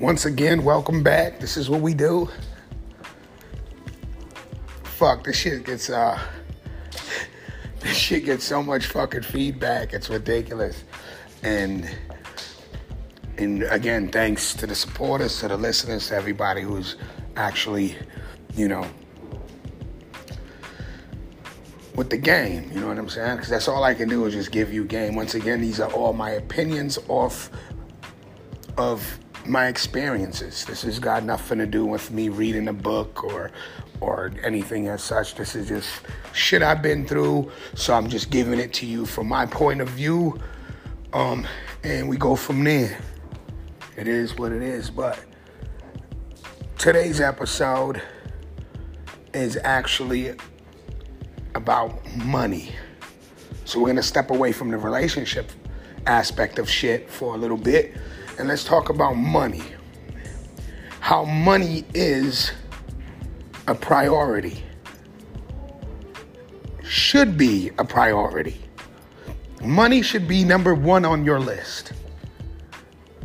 Once again, welcome back. This is what we do. Fuck, this shit gets uh this shit gets so much fucking feedback. It's ridiculous. And and again, thanks to the supporters, to the listeners, to everybody who's actually, you know, with the game. You know what I'm saying? Because that's all I can do is just give you game. Once again, these are all my opinions off of my experiences. This has got nothing to do with me reading a book or or anything as such. This is just shit I've been through. So I'm just giving it to you from my point of view. Um, and we go from there. It is what it is. But today's episode is actually about money. So we're gonna step away from the relationship aspect of shit for a little bit and let's talk about money. How money is a priority. Should be a priority. Money should be number one on your list.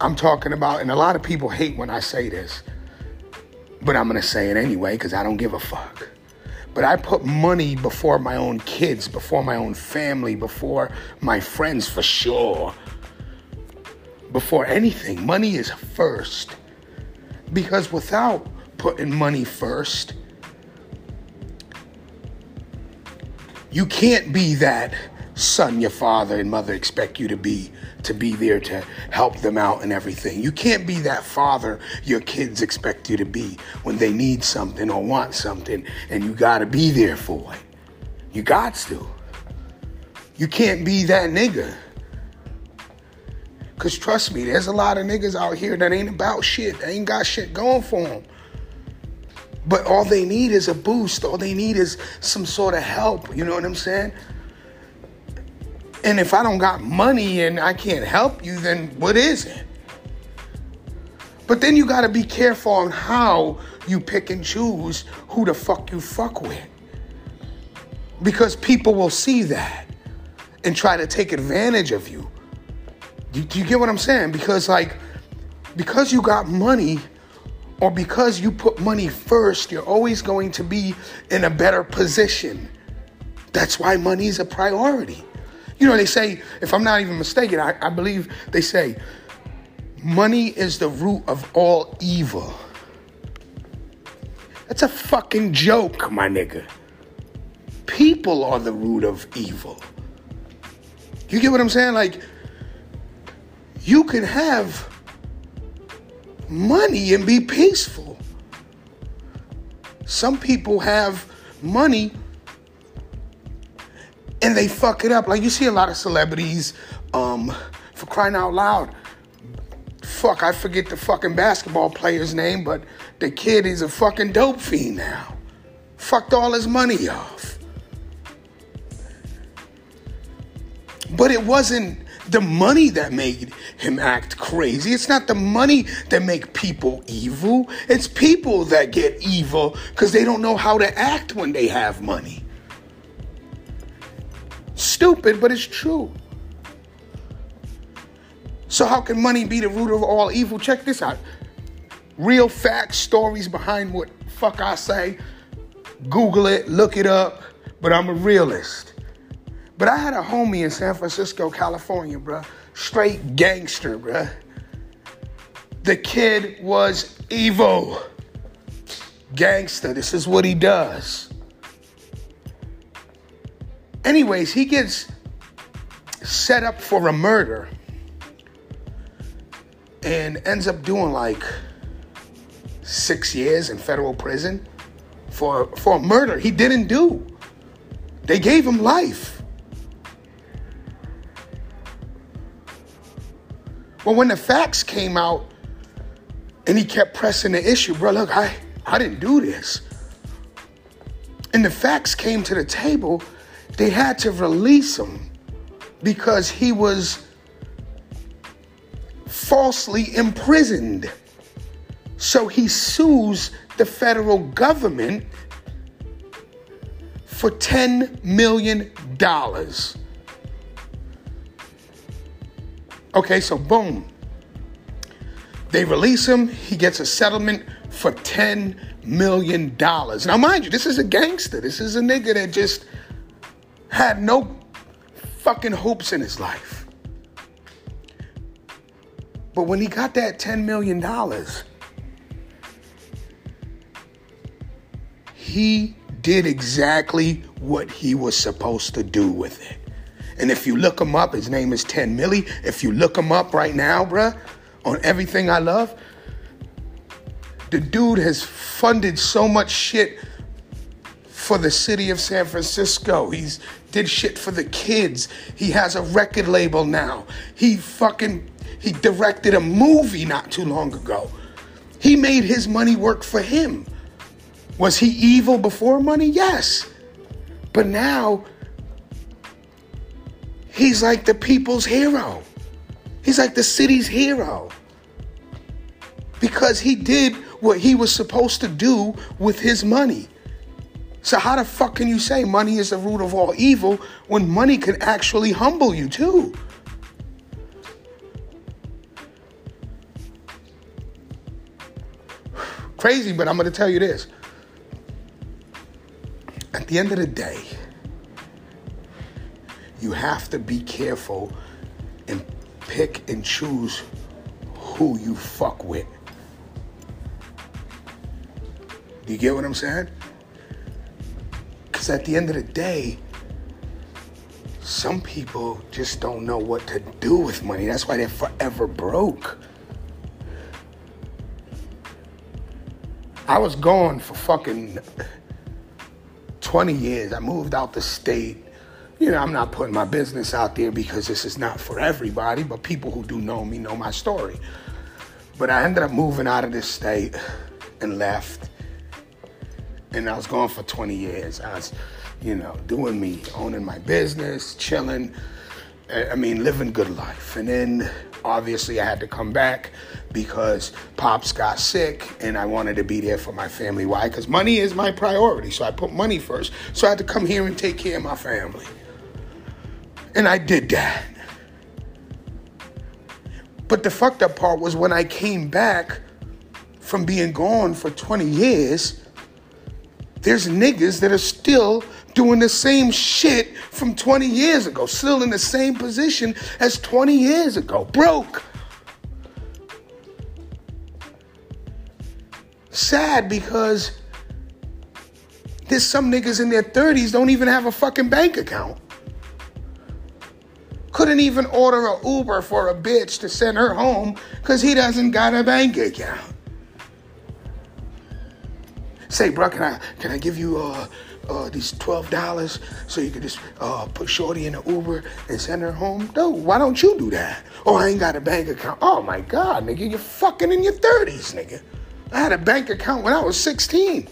I'm talking about, and a lot of people hate when I say this, but I'm gonna say it anyway because I don't give a fuck. But I put money before my own kids, before my own family, before my friends for sure. Before anything, money is first. Because without putting money first, you can't be that son your father and mother expect you to be to be there to help them out and everything. You can't be that father your kids expect you to be when they need something or want something and you got to be there for it. You got to. You can't be that nigga. Cause trust me, there's a lot of niggas out here that ain't about shit. They ain't got shit going for them. But all they need is a boost. All they need is some sort of help. You know what I'm saying? And if I don't got money and I can't help you, then what is it? But then you got to be careful on how you pick and choose who the fuck you fuck with. Because people will see that and try to take advantage of you. Do, do you get what I'm saying? Because, like, because you got money or because you put money first, you're always going to be in a better position. That's why money is a priority. You know, they say, if I'm not even mistaken, I, I believe they say, money is the root of all evil. That's a fucking joke, my nigga. People are the root of evil. You get what I'm saying? Like, you can have money and be peaceful. Some people have money and they fuck it up. Like you see a lot of celebrities, um, for crying out loud. Fuck, I forget the fucking basketball player's name, but the kid is a fucking dope fiend now. Fucked all his money off. But it wasn't the money that made him act crazy. It's not the money that make people evil. It's people that get evil because they don't know how to act when they have money. Stupid, but it's true. So, how can money be the root of all evil? Check this out. Real facts, stories behind what fuck I say. Google it, look it up, but I'm a realist. But I had a homie in San Francisco, California, bro. Straight gangster, bro. The kid was evil. Gangster, this is what he does. Anyways, he gets set up for a murder and ends up doing like six years in federal prison for, for a murder he didn't do. They gave him life. Well, when the facts came out and he kept pressing the issue, bro, look, I, I didn't do this. And the facts came to the table they had to release him because he was falsely imprisoned. So he sues the federal government for $10 million. Okay, so boom. They release him. He gets a settlement for $10 million. Now, mind you, this is a gangster. This is a nigga that just had no fucking hopes in his life. But when he got that $10 million, he did exactly what he was supposed to do with it. And if you look him up, his name is 10 Millie. If you look him up right now, bruh, on everything I love, the dude has funded so much shit for the city of San Francisco. He's did shit for the kids. He has a record label now. He fucking he directed a movie not too long ago. He made his money work for him. Was he evil before money? Yes. But now he's like the people's hero. He's like the city's hero. Because he did what he was supposed to do with his money. So how the fuck can you say money is the root of all evil when money can actually humble you too? Crazy, but I'm to tell you this. At the end of the day, you have to be careful and pick and choose who you fuck with. Do you get what I'm saying? Because at the end of the day, some people just don't know what to do with money. That's why they're forever broke. I was gone for fucking 20 years. I moved out the state. You know, I'm not putting my business out there because this is not for everybody, but people who do know me know my story. But I ended up moving out of this state and left and I was gone for 20 years. I was, you know, doing me, owning my business, chilling. I mean, living good life. And then obviously I had to come back because Pops got sick and I wanted to be there for my family. Why? Because money is my priority. So I put money first. So I had to come here and take care of my family. And I did that. But the fucked up part was when I came back from being gone for 20 years there's niggas that are still doing the same shit from 20 years ago, still in the same position as 20 years ago, broke. Sad because there's some niggas in their 30s don't even have a fucking bank account. Couldn't even order a Uber for a bitch to send her home because he doesn't got a bank account say, bro, can I can I give you uh, uh, these twelve dollars so you can just uh, put Shorty in an Uber and send her home? No, why don't you do that? Oh, I ain't got a bank account. Oh my God, nigga, you're fucking in your thirties, nigga. I had a bank account when I was sixteen.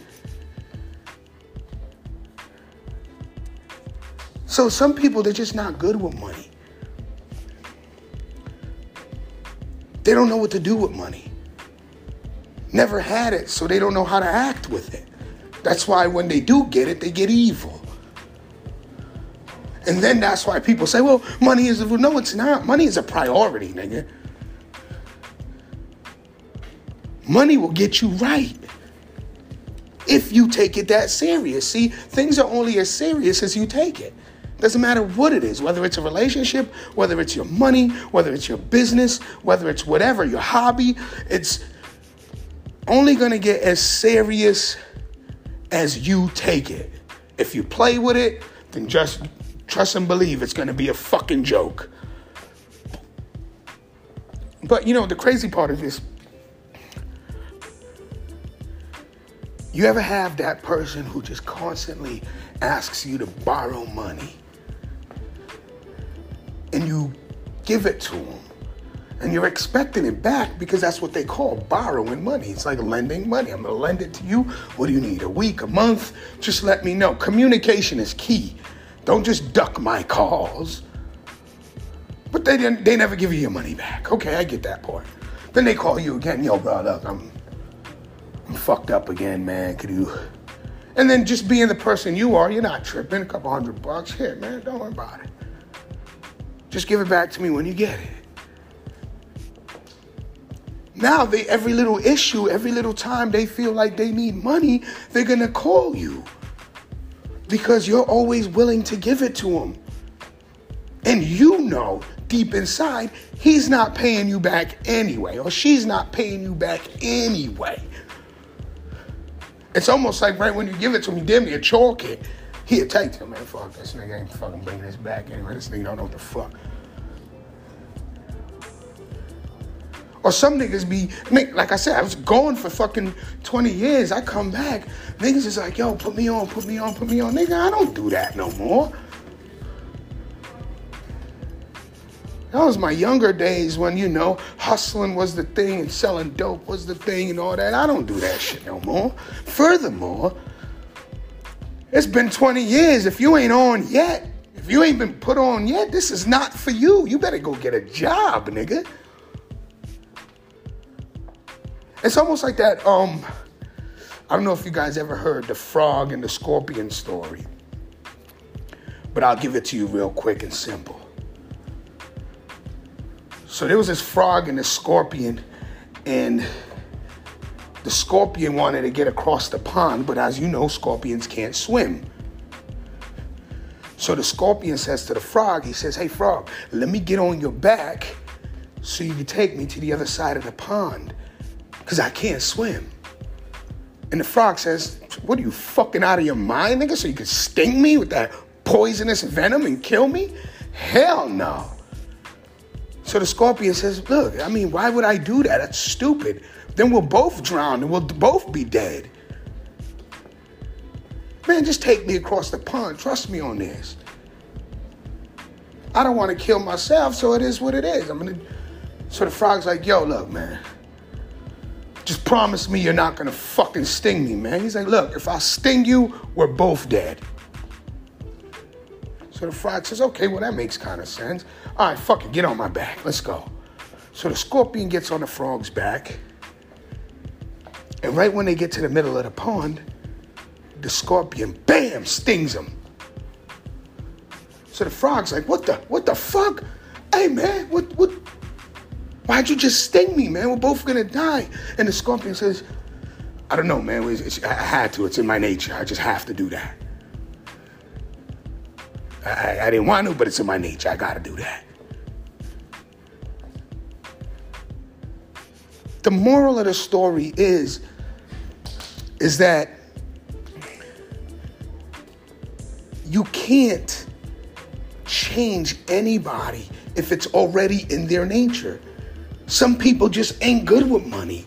So some people they're just not good with money. They don't know what to do with money never had it, so they don't know how to act with it. That's why when they do get it, they get evil. And then that's why people say, well, money is no, it's not. Money is a priority, nigga. Money will get you right if you take it that serious. See, things are only as serious as you take it. Doesn't matter what it is, whether it's a relationship, whether it's your money, whether it's your business, whether it's whatever, your hobby. It's only going to get as serious as you take it. If you play with it, then just trust and believe it's going to be a fucking joke. But you know, the crazy part of this, you ever have that person who just constantly asks you to borrow money and you give it to them and you're expecting it back because that's what they call borrowing money. It's like lending money. I'm gonna lend it to you. What do you need? A week, a month? Just let me know. Communication is key. Don't just duck my calls. But they didn't, they never give you your money back. Okay, I get that part. Then they call you again. Yo, bro, look, I'm I'm fucked up again, man. Could you? And then just being the person you are, you're not tripping. A couple hundred bucks. Here, man, don't worry about it. Just give it back to me when you get it. Now they every little issue, every little time they feel like they need money, they're gonna call you. Because you're always willing to give it to them. And you know deep inside, he's not paying you back anyway, or she's not paying you back anyway. It's almost like right when you give it to me, damn a chalk it. He attacked him, man. Fuck this nigga ain't fucking bringing this back anyway. This nigga don't know what the fuck. Or some niggas be, like I said, I was going for fucking 20 years. I come back, niggas is like, yo, put me on, put me on, put me on. Nigga, I don't do that no more. That was my younger days when, you know, hustling was the thing and selling dope was the thing and all that. I don't do that shit no more. Furthermore, it's been 20 years. If you ain't on yet, if you ain't been put on yet, this is not for you. You better go get a job, nigga. It's almost like that, um, I don't know if you guys ever heard the frog and the scorpion story, but I'll give it to you real quick and simple. So there was this frog and this scorpion, and the scorpion wanted to get across the pond, but as you know, scorpions can't swim. So the scorpion says to the frog, he says, Hey, frog, let me get on your back so you can take me to the other side of the pond because I can't swim. And the frog says, What are you fucking out of your mind, nigga? So you can sting me with that poisonous venom and kill me? Hell no. So the scorpion says, Look, I mean, why would I do that? That's stupid. Then we'll both drown and we'll both be dead. Man, just take me across the pond. Trust me on this. I don't want to kill myself, so it is what it is. I'm gonna. So the frog's like, Yo, look, man. Just promise me you're not gonna fucking sting me, man. He's like, Look, if I sting you, we're both dead. So the frog says, okay, well, that makes kind of sense. All right, fuck it, get on my back. Let's go. So the scorpion gets on the frog's back. And right when they get to the middle of the pond, the scorpion, bam, stings him. So the frog's like, what the, what the fuck? Hey, man, what, what, why'd you just sting me, man? We're both gonna die. And the scorpion says, I don't know, man. I had to. It's in my nature. I just have to do that. I, I didn't want to, but it's in my nature. I got to do that. The moral of the story is is that you can't change anybody if it's already in their nature. Some people just ain't good with money.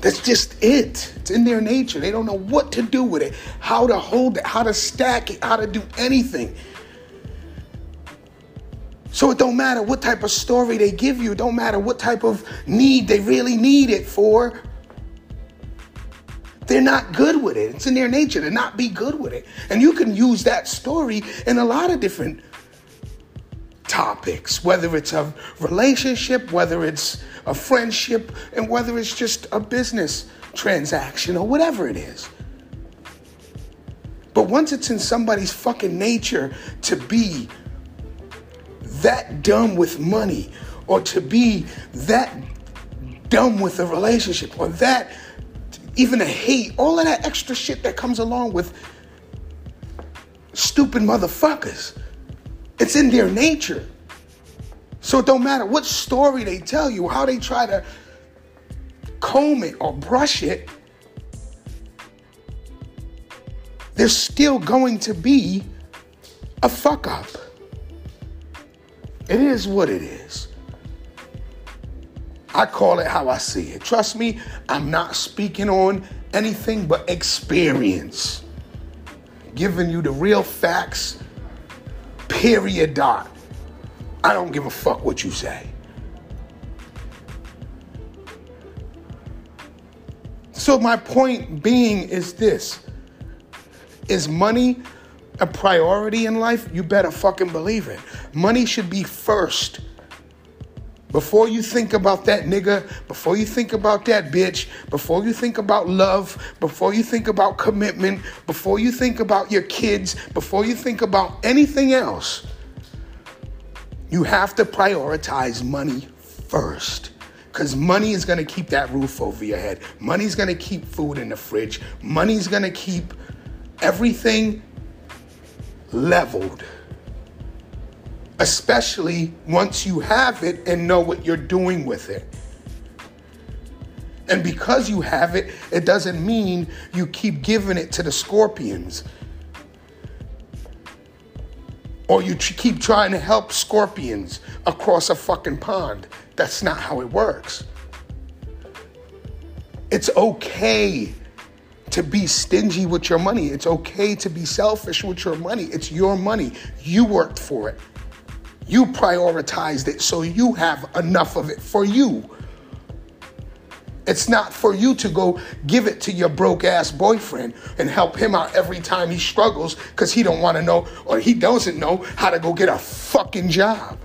That's just it. It's in their nature. They don't know what to do with it, how to hold it, how to stack it, how to do anything. So it don't matter what type of story they give you, don't matter what type of need they really need it for. They're not good with it. It's in their nature to not be good with it. And you can use that story in a lot of different topics, whether it's a relationship, whether it's a friendship, and whether it's just a business transaction or whatever it is. But once it's in somebody's fucking nature to be that dumb with money or to be that dumb with a relationship or that even a hate, all of that extra shit that comes along with stupid motherfuckers. It's in their nature. So it don't matter what story they tell you, how they try to comb it or brush it, there's still going to be a fuck up. It is what it is. I call it how I see it. Trust me, I'm not speaking on anything but experience. Giving you the real facts, period, dot. I don't give a fuck what you say. So, my point being is this Is money a priority in life, you better fucking believe it. Money should be first. Before you think about that nigga, before you think about that bitch, before you think about love, before you think about commitment, before you think about your kids, before you think about anything else, you have to prioritize money first. Because money is to keep that roof over your head. Money's to keep food in the fridge. Money's to keep everything leveled. Especially once you have it and know what you're doing with it. And because you have it, it doesn't mean you keep giving it to the scorpions. Or you keep trying to help scorpions across a fucking pond. That's not how it works. It's okay to be stingy with your money. It's okay to be selfish with your money. It's your money. You worked for it. You prioritized it so you have enough of it for you. It's not for you to go give it to your broke ass boyfriend and help him out every time he struggles because he don't want to know or he doesn't know how to go get a fucking job.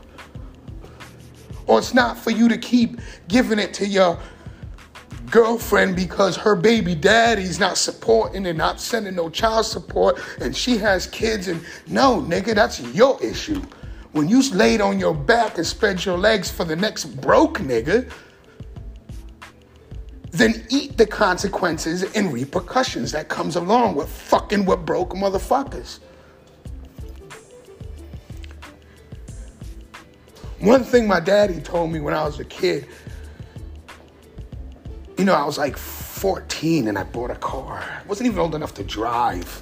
Or it's not for you to keep giving it to your girlfriend because her baby daddy's not supporting and not sending no child support and she has kids and no nigga that's your issue when you laid on your back and spread your legs for the next broke nigga then eat the consequences and repercussions that comes along with fucking with broke motherfuckers. One thing my daddy told me when I was a kid, you know, I was like 14 and I bought a car. I wasn't even old enough to drive.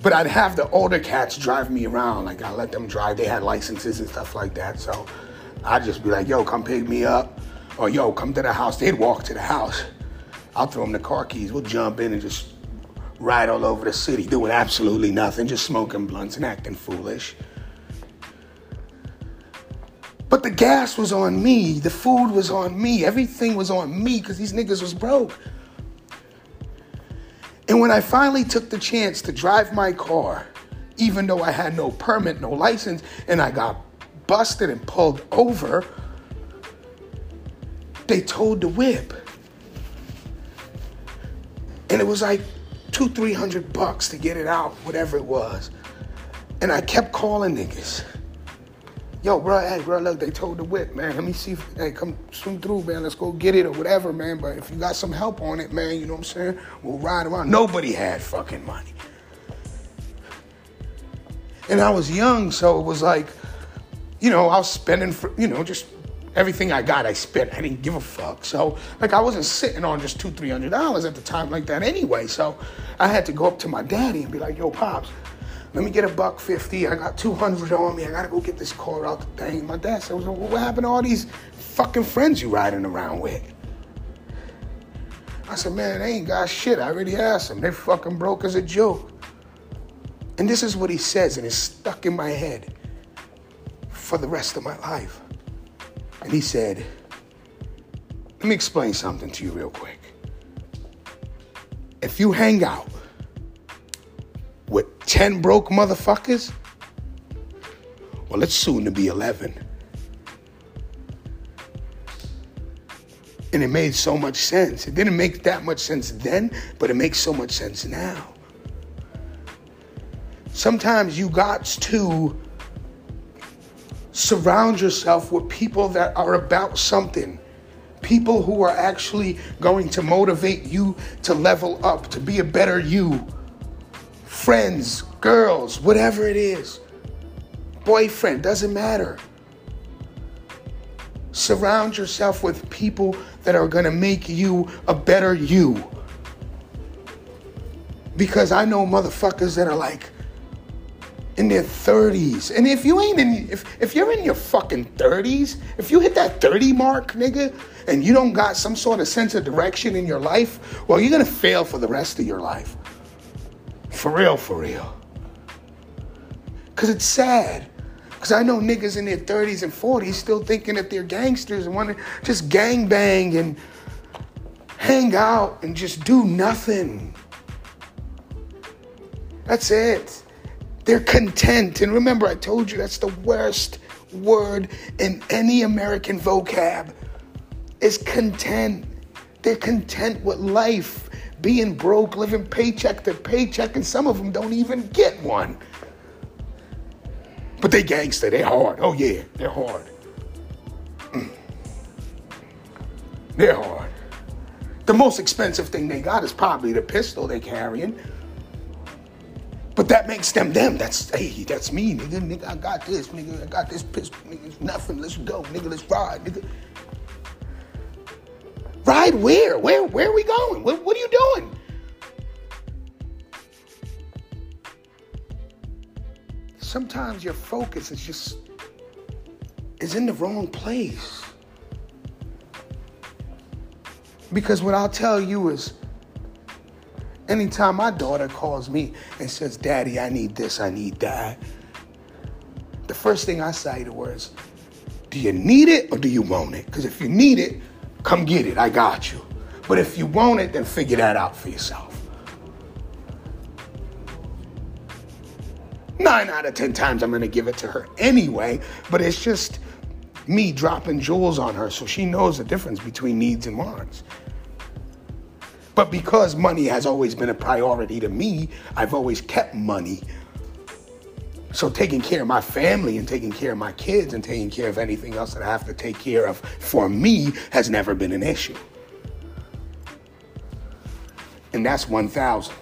But I'd have the older cats drive me around. Like I let them drive. They had licenses and stuff like that. So I'd just be like, yo, come pick me up or yo, come to the house. They'd walk to the house. I'll throw them the car keys. We'll jump in and just ride all over the city, doing absolutely nothing, just smoking blunts and acting foolish. But the gas was on me, the food was on me, everything was on me because these niggas was broke. And when I finally took the chance to drive my car, even though I had no permit, no license, and I got busted and pulled over, they towed the whip. And it was like two, three hundred bucks to get it out, whatever it was. And I kept calling niggas. Yo, bro, hey, bro, look, they towed the whip, man. Let me see if, hey, come swing through, man. Let's go get it or whatever, man. But if you got some help on it, man, you know what I'm saying? We'll ride around. Nobody had fucking money. And I was young, so it was like, you know, I was spending for, you know, just Everything I got, I spent. I didn't give a fuck. So, like, I wasn't sitting on just two, three hundred dollars at the time like that anyway. So, I had to go up to my daddy and be like, "Yo, pops, let me get a buck fifty. I got two hundred on me. I gotta go get this car out the thing." My dad said, well, "What happened to all these fucking friends you riding around with?" I said, "Man, they ain't got shit. I already asked them. They fucking broke as a joke." And this is what he says, and it's stuck in my head for the rest of my life. And he said, Let me explain something to you real quick. If you hang out 10 broke motherfuckers, well, it's soon to be 11. And it made so much sense. It didn't make that much sense then, but it makes so much sense now. Sometimes you got to Surround yourself with people that are about something. People who are actually going to motivate you to level up, to be a better you. Friends, girls, whatever it is. Boyfriend, doesn't matter. Surround yourself with people that are going to make you a better you. Because I know motherfuckers that are like, in their 30s. And if you ain't in if if you're in your fucking 30s, if you hit that 30 mark, nigga, and you don't got some sort of sense of direction in your life, well, you're gonna fail for the rest of your life. For real, for real. Cause it's sad. Cause I know niggas in their 30s and 40s still thinking that they're gangsters and want to just gang bang and hang out and just do nothing. That's it. They're content. And remember, I told you that's the worst word in any American vocab is content. They're content with life, being broke, living paycheck to paycheck, and some of them don't even get one. But they gangster, they hard. Oh yeah, they're hard. Mm. They're hard. The most expensive thing they got is probably the pistol they're carrying. But that makes them them. That's hey, that's me, nigga. Nigga, I got this, nigga. I got this pistol, nigga. It's nothing. Let's go, nigga. Let's ride, nigga. Ride where? Where? Where are we going? What, what are you doing? Sometimes your focus is just is in the wrong place. Because what I'll tell you is anytime my daughter calls me and says, Daddy, I need this, I need that, the first thing I say to her is, Do you need it or do you want it? Because if you need it, come get it. I got you. But if you want it, then figure that out for yourself. Nine out of ten times I'm gonna give it to her anyway, but it's just me dropping jewels on her so she knows the difference between needs and wants. But because money has always been a priority to me, I've always kept money. So taking care of my family and taking care of my kids and taking care of anything else that I have to take care of for me has never been an issue. And that's 1,000.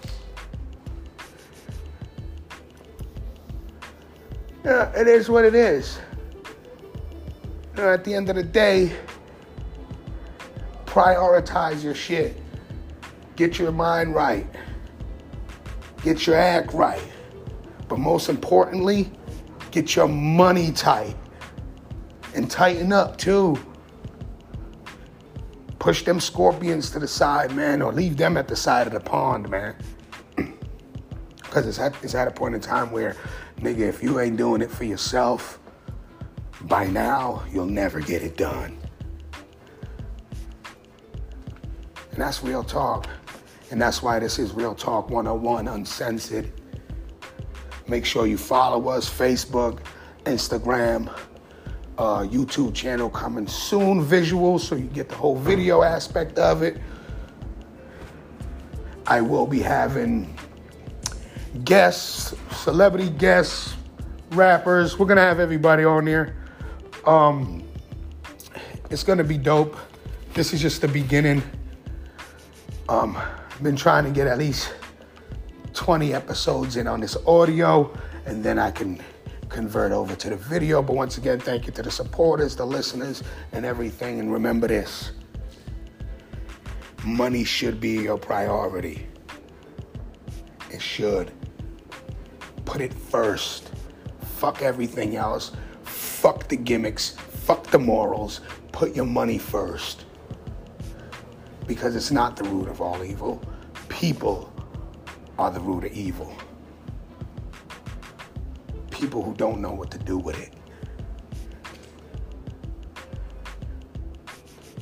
Yeah, it is what it is. You know, at the end of the day, prioritize your shit. Get your mind right. Get your act right. But most importantly, get your money tight. And tighten up too. Push them scorpions to the side, man, or leave them at the side of the pond, man. Because it's at, it's at a point in time where, nigga, if you ain't doing it for yourself, by now, you'll never get it done. And that's real talk. And that's why this is Real Talk 101 Uncensored. Make sure you follow us Facebook, Instagram, uh, YouTube channel coming soon, visuals, so you get the whole video aspect of it. I will be having guests, celebrity guests, rappers. We're gonna have everybody on there. Um, it's gonna be dope. This is just the beginning. Um, I've been trying to get at least 20 episodes in on this audio, and then I can convert over to the video. But once again, thank you to the supporters, the listeners, and everything. And remember this money should be your priority. It should. Put it first. Fuck everything else. Fuck the gimmicks. Fuck the morals. Put your money first. Because it's not the root of all evil people are the root of evil. People who don't know what to do with it.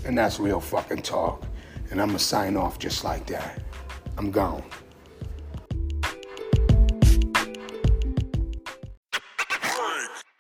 And that's real fucking talk. And I'm gonna sign off just like that. I'm gone.